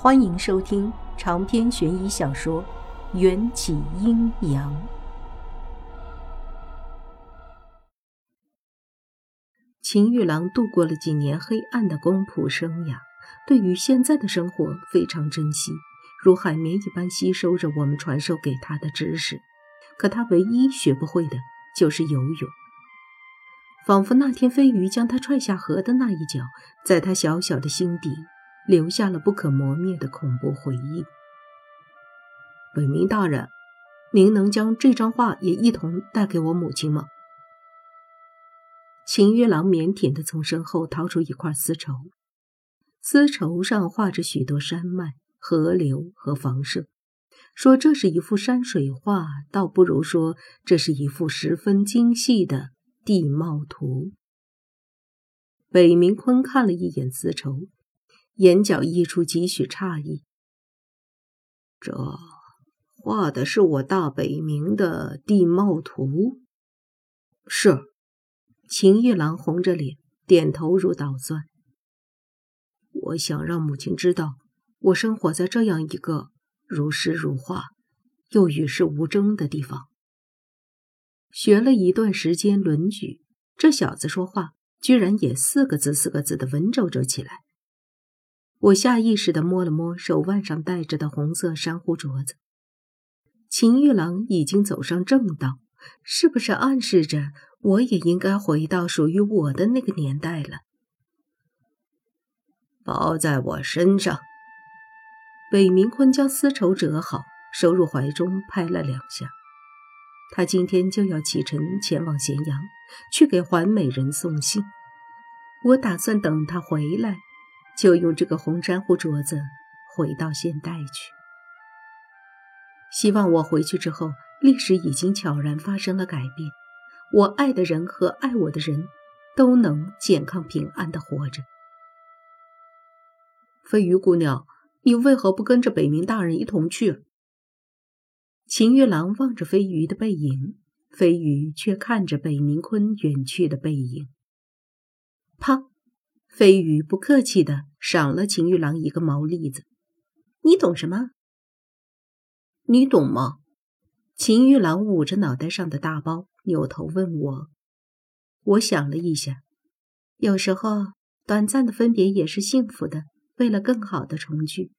欢迎收听长篇悬疑小说《缘起阴阳》。秦玉郎度过了几年黑暗的公仆生涯，对于现在的生活非常珍惜，如海绵一般吸收着我们传授给他的知识。可他唯一学不会的就是游泳，仿佛那天飞鱼将他踹下河的那一脚，在他小小的心底。留下了不可磨灭的恐怖回忆。北明大人，您能将这张画也一同带给我母亲吗？秦月郎腼腆地从身后掏出一块丝绸，丝绸上画着许多山脉、河流和房舍。说这是一幅山水画，倒不如说这是一幅十分精细的地貌图。北明坤看了一眼丝绸。眼角溢出几许诧异。这画的是我大北冥的地貌图。是，秦玉郎红着脸点头如捣蒜。我想让母亲知道，我生活在这样一个如诗如画，又与世无争的地方。学了一段时间《论语》，这小子说话居然也四个字四个字的文绉绉起来。我下意识地摸了摸手腕上戴着的红色珊瑚镯子。秦玉郎已经走上正道，是不是暗示着我也应该回到属于我的那个年代了？包在我身上。北明坤将丝绸折好，收入怀中，拍了两下。他今天就要启程前往咸阳，去给环美人送信。我打算等他回来。就用这个红珊瑚镯子回到现代去。希望我回去之后，历史已经悄然发生了改变，我爱的人和爱我的人都能健康平安的活着。飞鱼姑娘，你为何不跟着北冥大人一同去？秦月郎望着飞鱼的背影，飞鱼却看着北冥坤远去的背影。啪。飞鱼不客气的赏了秦玉郎一个毛栗子。你懂什么？你懂吗？秦玉郎捂着脑袋上的大包，扭头问我。我想了一下，有时候短暂的分别也是幸福的。为了更好的重聚，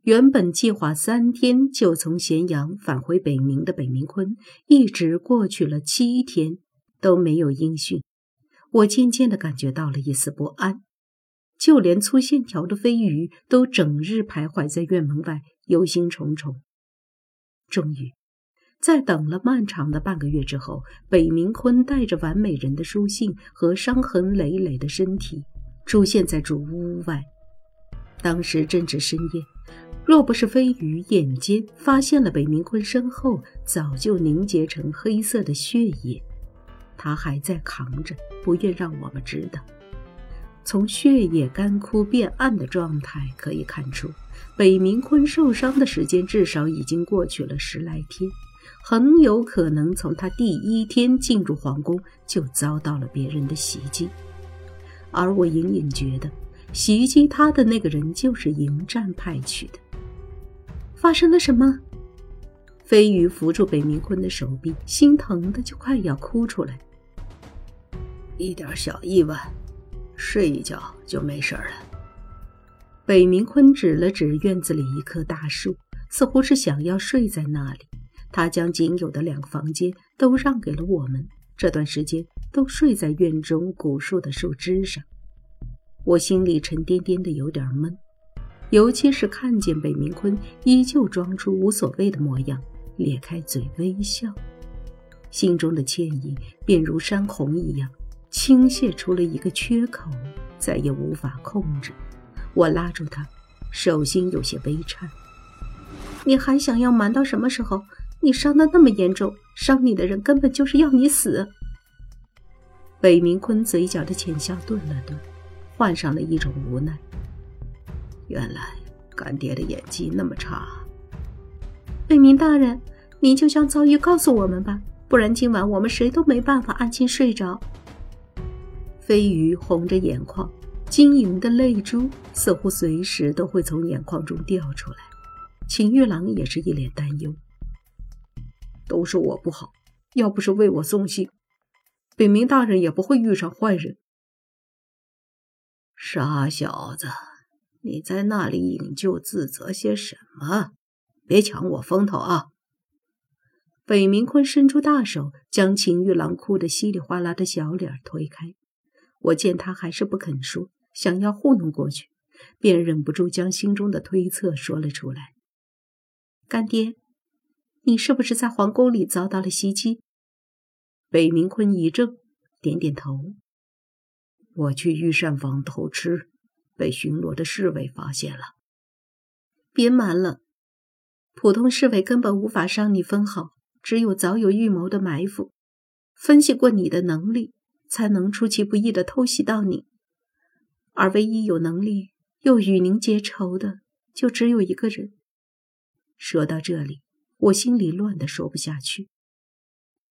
原本计划三天就从咸阳返回北冥的北冥坤，一直过去了七天都没有音讯。我渐渐地感觉到了一丝不安，就连粗线条的飞鱼都整日徘徊在院门外，忧心忡忡。终于，在等了漫长的半个月之后，北明坤带着完美人的书信和伤痕累累的身体出现在主屋外。当时正值深夜，若不是飞鱼眼尖发现了北明坤身后早就凝结成黑色的血液。他还在扛着，不愿让我们知道。从血液干枯变暗的状态可以看出，北冥坤受伤的时间至少已经过去了十来天，很有可能从他第一天进入皇宫就遭到了别人的袭击。而我隐隐觉得，袭击他的那个人就是迎战派去的。发生了什么？飞鱼扶住北冥坤的手臂，心疼的就快要哭出来。一点小意外，睡一觉就没事了。北明坤指了指院子里一棵大树，似乎是想要睡在那里。他将仅有的两个房间都让给了我们，这段时间都睡在院中古树的树枝上。我心里沉甸甸的，有点闷，尤其是看见北明坤依旧装出无所谓的模样，咧开嘴微笑，心中的歉意便如山洪一样。倾泻出了一个缺口，再也无法控制。我拉住他，手心有些微颤。你还想要瞒到什么时候？你伤得那么严重，伤你的人根本就是要你死。北明坤嘴角的浅笑顿了顿，换上了一种无奈。原来干爹的演技那么差。北明大人，您就将遭遇告诉我们吧，不然今晚我们谁都没办法安心睡着。飞鱼红着眼眶，晶莹的泪珠似乎随时都会从眼眶中掉出来。秦玉郎也是一脸担忧。都是我不好，要不是为我送信，北冥大人也不会遇上坏人。傻小子，你在那里引咎自责些什么？别抢我风头啊！北冥坤伸出大手，将秦玉郎哭得稀里哗啦的小脸推开。我见他还是不肯说。想要糊弄过去，便忍不住将心中的推测说了出来。干爹，你是不是在皇宫里遭到了袭击？北冥坤一怔，点点头。我去御膳房偷吃，被巡逻的侍卫发现了。别瞒了，普通侍卫根本无法伤你分毫，只有早有预谋的埋伏，分析过你的能力，才能出其不意的偷袭到你。而唯一有能力又与您结仇的，就只有一个人。说到这里，我心里乱得说不下去。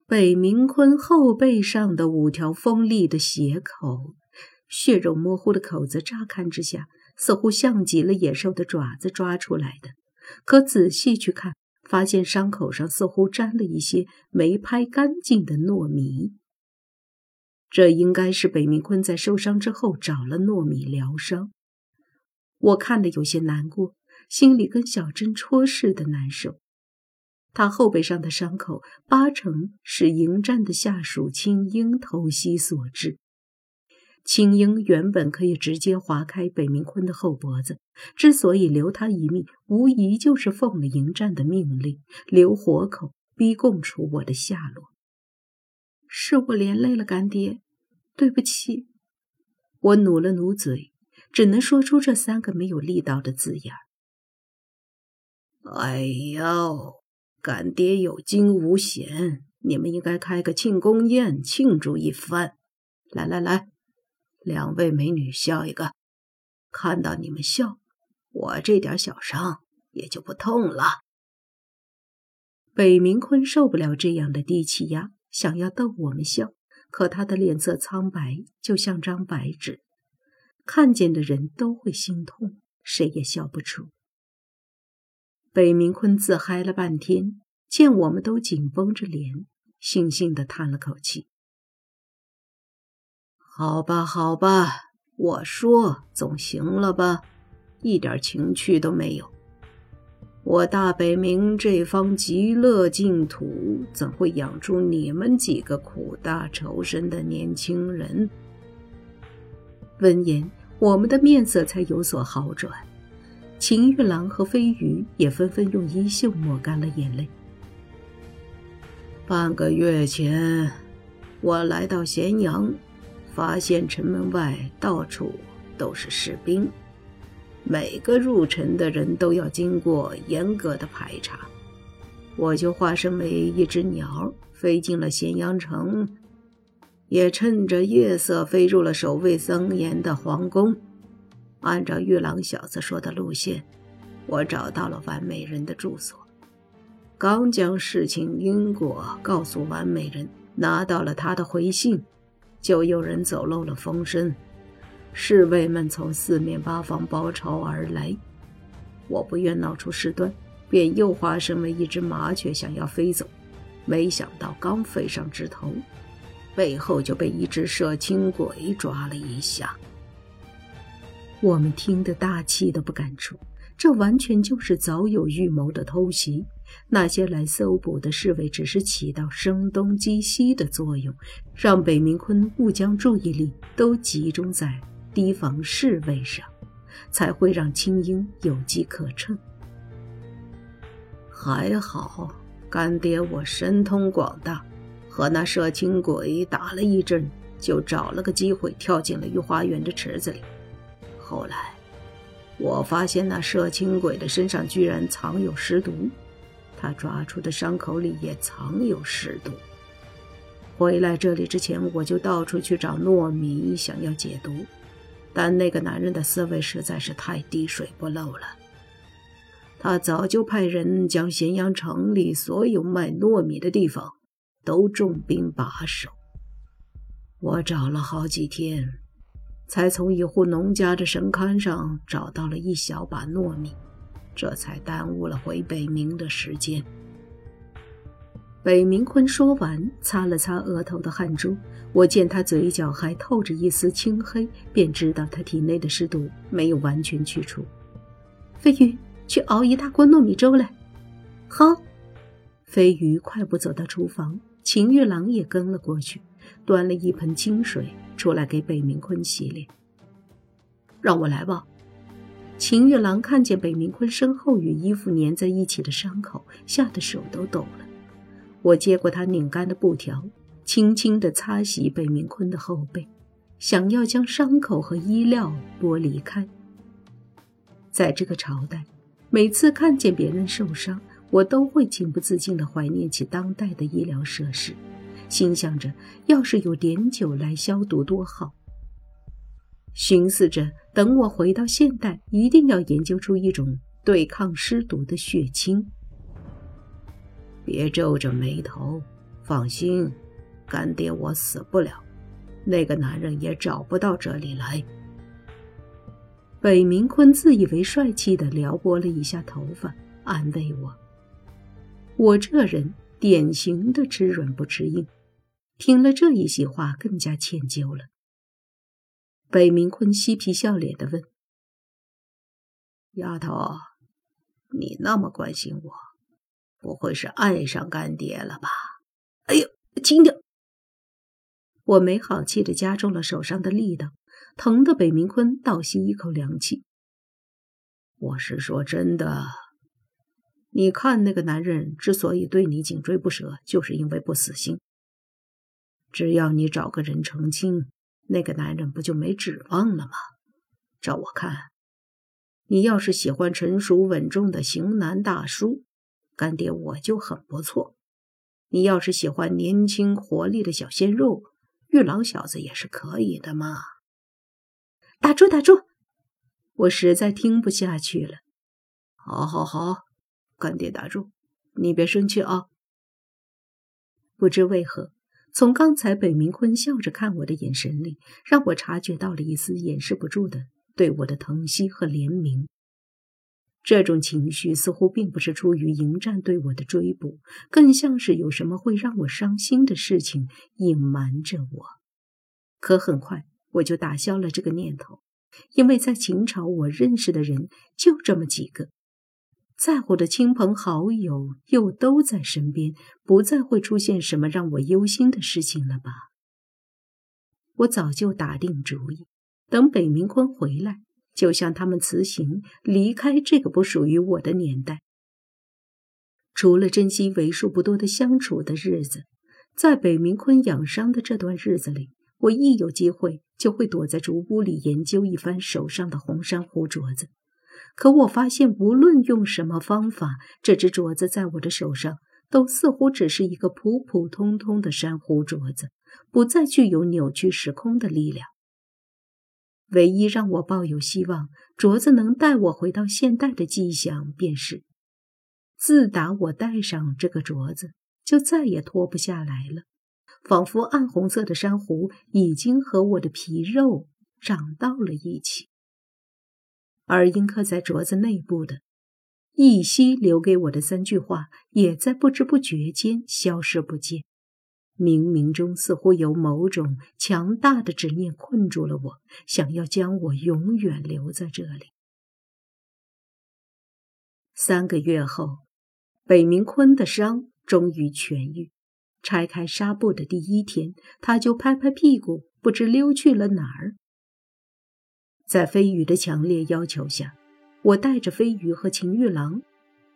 北冥坤后背上的五条锋利的血口，血肉模糊的口子，乍看之下似乎像极了野兽的爪子抓出来的。可仔细去看，发现伤口上似乎沾了一些没拍干净的糯米。这应该是北冥坤在受伤之后找了糯米疗伤。我看得有些难过，心里跟小针戳似的难受。他后背上的伤口八成是迎战的下属青鹰偷袭所致。青鹰原本可以直接划开北冥坤的后脖子，之所以留他一命，无疑就是奉了迎战的命令，留活口，逼供出我的下落。是我连累了干爹，对不起。我努了努嘴，只能说出这三个没有力道的字眼。哎呦，干爹有惊无险，你们应该开个庆功宴庆祝一番。来来来，两位美女笑一个，看到你们笑，我这点小伤也就不痛了。北冥坤受不了这样的低气压。想要逗我们笑，可他的脸色苍白，就像张白纸，看见的人都会心痛，谁也笑不出。北冥坤自嗨了半天，见我们都紧绷着脸，悻悻地叹了口气：“好吧，好吧，我说总行了吧，一点情趣都没有。”我大北冥这方极乐净土，怎会养出你们几个苦大仇深的年轻人？闻言，我们的面色才有所好转。秦玉郎和飞鱼也纷纷用衣袖抹干了眼泪。半个月前，我来到咸阳，发现城门外到处都是士兵。每个入城的人都要经过严格的排查，我就化身为一只鸟，飞进了咸阳城，也趁着夜色飞入了守卫森严的皇宫。按照玉郎小子说的路线，我找到了完美人的住所。刚将事情因果告诉完美人，拿到了他的回信，就有人走漏了风声。侍卫们从四面八方包抄而来，我不愿闹出事端，便又化身为一只麻雀，想要飞走。没想到刚飞上枝头，背后就被一只摄青鬼抓了一下。我们听得大气都不敢出，这完全就是早有预谋的偷袭。那些来搜捕的侍卫只是起到声东击西的作用，让北冥坤误将注意力都集中在。提防侍卫上，才会让青鹰有机可乘。还好，干爹我神通广大，和那摄青鬼打了一阵，就找了个机会跳进了御花园的池子里。后来，我发现那摄青鬼的身上居然藏有尸毒，他抓出的伤口里也藏有尸毒。回来这里之前，我就到处去找糯米，想要解毒。但那个男人的思维实在是太滴水不漏了，他早就派人将咸阳城里所有卖糯米的地方都重兵把守。我找了好几天，才从一户农家的神龛上找到了一小把糯米，这才耽误了回北冥的时间。北冥坤说完，擦了擦额头的汗珠。我见他嘴角还透着一丝青黑，便知道他体内的湿毒没有完全去除。飞鱼，去熬一大锅糯米粥来。好。飞鱼快步走到厨房，秦玉郎也跟了过去，端了一盆清水出来给北冥坤洗脸。让我来吧。秦玉郎看见北冥坤身后与衣服粘在一起的伤口，吓得手都抖了。我接过他拧干的布条，轻轻地擦洗北冥坤的后背，想要将伤口和衣料剥离开。在这个朝代，每次看见别人受伤，我都会情不自禁地怀念起当代的医疗设施，心想着要是有碘酒来消毒多好。寻思着，等我回到现代，一定要研究出一种对抗尸毒的血清。别皱着眉头，放心，干爹我死不了，那个男人也找不到这里来。北明坤自以为帅气的撩拨了一下头发，安慰我。我这人典型的吃软不吃硬，听了这一席话，更加歉疚了。北冥坤嬉皮笑脸的问：“丫头，你那么关心我？”不会是爱上干爹了吧？哎呦，轻点！我没好气的加重了手上的力道，疼得北冥坤倒吸一口凉气。我是说真的，你看那个男人之所以对你紧追不舍，就是因为不死心。只要你找个人成亲，那个男人不就没指望了吗？照我看，你要是喜欢成熟稳重的型男大叔。干爹我就很不错，你要是喜欢年轻活力的小鲜肉，玉郎小子也是可以的嘛。打住打住，我实在听不下去了。好，好，好，干爹打住，你别生气啊。不知为何，从刚才北冥坤笑着看我的眼神里，让我察觉到了一丝掩饰不住的对我的疼惜和怜悯。这种情绪似乎并不是出于迎战对我的追捕，更像是有什么会让我伤心的事情隐瞒着我。可很快我就打消了这个念头，因为在秦朝我认识的人就这么几个，在乎的亲朋好友又都在身边，不再会出现什么让我忧心的事情了吧？我早就打定主意，等北冥坤回来。就向他们辞行，离开这个不属于我的年代。除了珍惜为数不多的相处的日子，在北冥坤养伤的这段日子里，我一有机会就会躲在竹屋里研究一番手上的红珊瑚镯子。可我发现，无论用什么方法，这只镯子在我的手上都似乎只是一个普普通通的珊瑚镯子，不再具有扭曲时空的力量。唯一让我抱有希望，镯子能带我回到现代的迹象，便是自打我戴上这个镯子，就再也脱不下来了。仿佛暗红色的珊瑚已经和我的皮肉长到了一起，而印刻在镯子内部的一夕留给我的三句话，也在不知不觉间消失不见。冥冥中似乎有某种强大的执念困住了我，想要将我永远留在这里。三个月后，北冥坤的伤终于痊愈。拆开纱布的第一天，他就拍拍屁股，不知溜去了哪儿。在飞鱼的强烈要求下，我带着飞鱼和秦玉郎，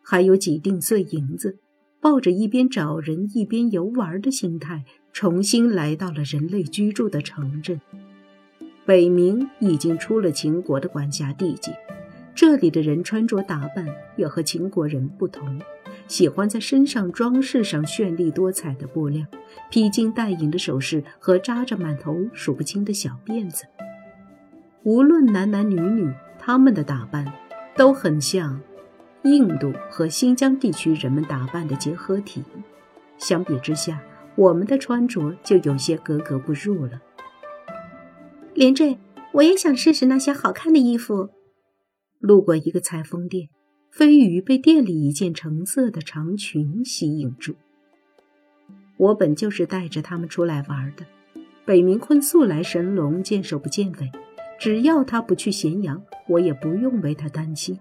还有几锭碎银子。抱着一边找人一边游玩的心态，重新来到了人类居住的城镇。北冥已经出了秦国的管辖地界，这里的人穿着打扮也和秦国人不同，喜欢在身上装饰上绚丽多彩的布料，披金戴银的首饰和扎着满头数不清的小辫子。无论男男女女，他们的打扮都很像。印度和新疆地区人们打扮的结合体，相比之下，我们的穿着就有些格格不入了。连坠，我也想试试那些好看的衣服。路过一个裁缝店，飞鱼被店里一件橙色的长裙吸引住。我本就是带着他们出来玩的。北冥坤素来神龙，见首不见尾，只要他不去咸阳，我也不用为他担心，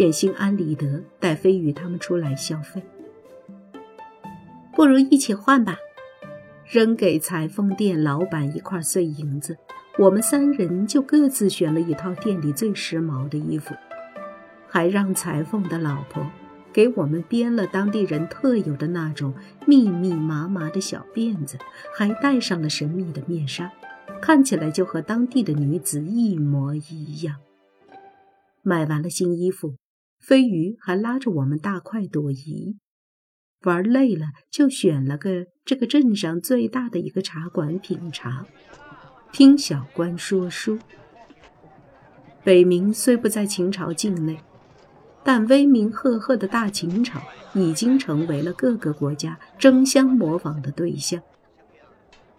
便心安理得带飞鱼他们出来消费。不如一起换吧，扔给裁缝店老板一块碎银子。我们三人就各自选了一套店里最时髦的衣服，还让裁缝的老婆给我们编了当地人特有的那种密密麻麻的小辫子，还戴上了神秘的面纱，看起来就和当地的女子一模一样。买完了新衣服，飞鱼还拉着我们大快朵颐，玩累了就选了个这个镇上最大的一个茶馆品茶。听小官说书。北冥虽不在秦朝境内，但威名赫赫的大秦朝已经成为了各个国家争相模仿的对象。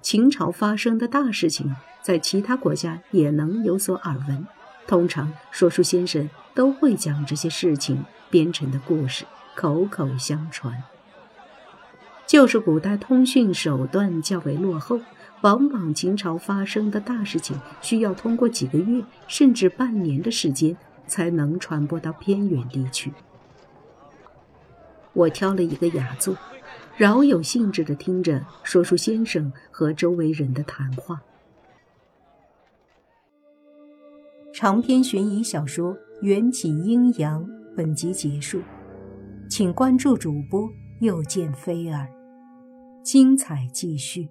秦朝发生的大事情，在其他国家也能有所耳闻。通常说书先生都会将这些事情编成的故事口口相传。就是古代通讯手段较为落后。往往秦朝发生的大事情，需要通过几个月甚至半年的时间，才能传播到偏远地区。我挑了一个雅座，饶有兴致地听着说书先生和周围人的谈话。长篇悬疑小说《缘起阴阳》本集结束，请关注主播，又见菲儿，精彩继续。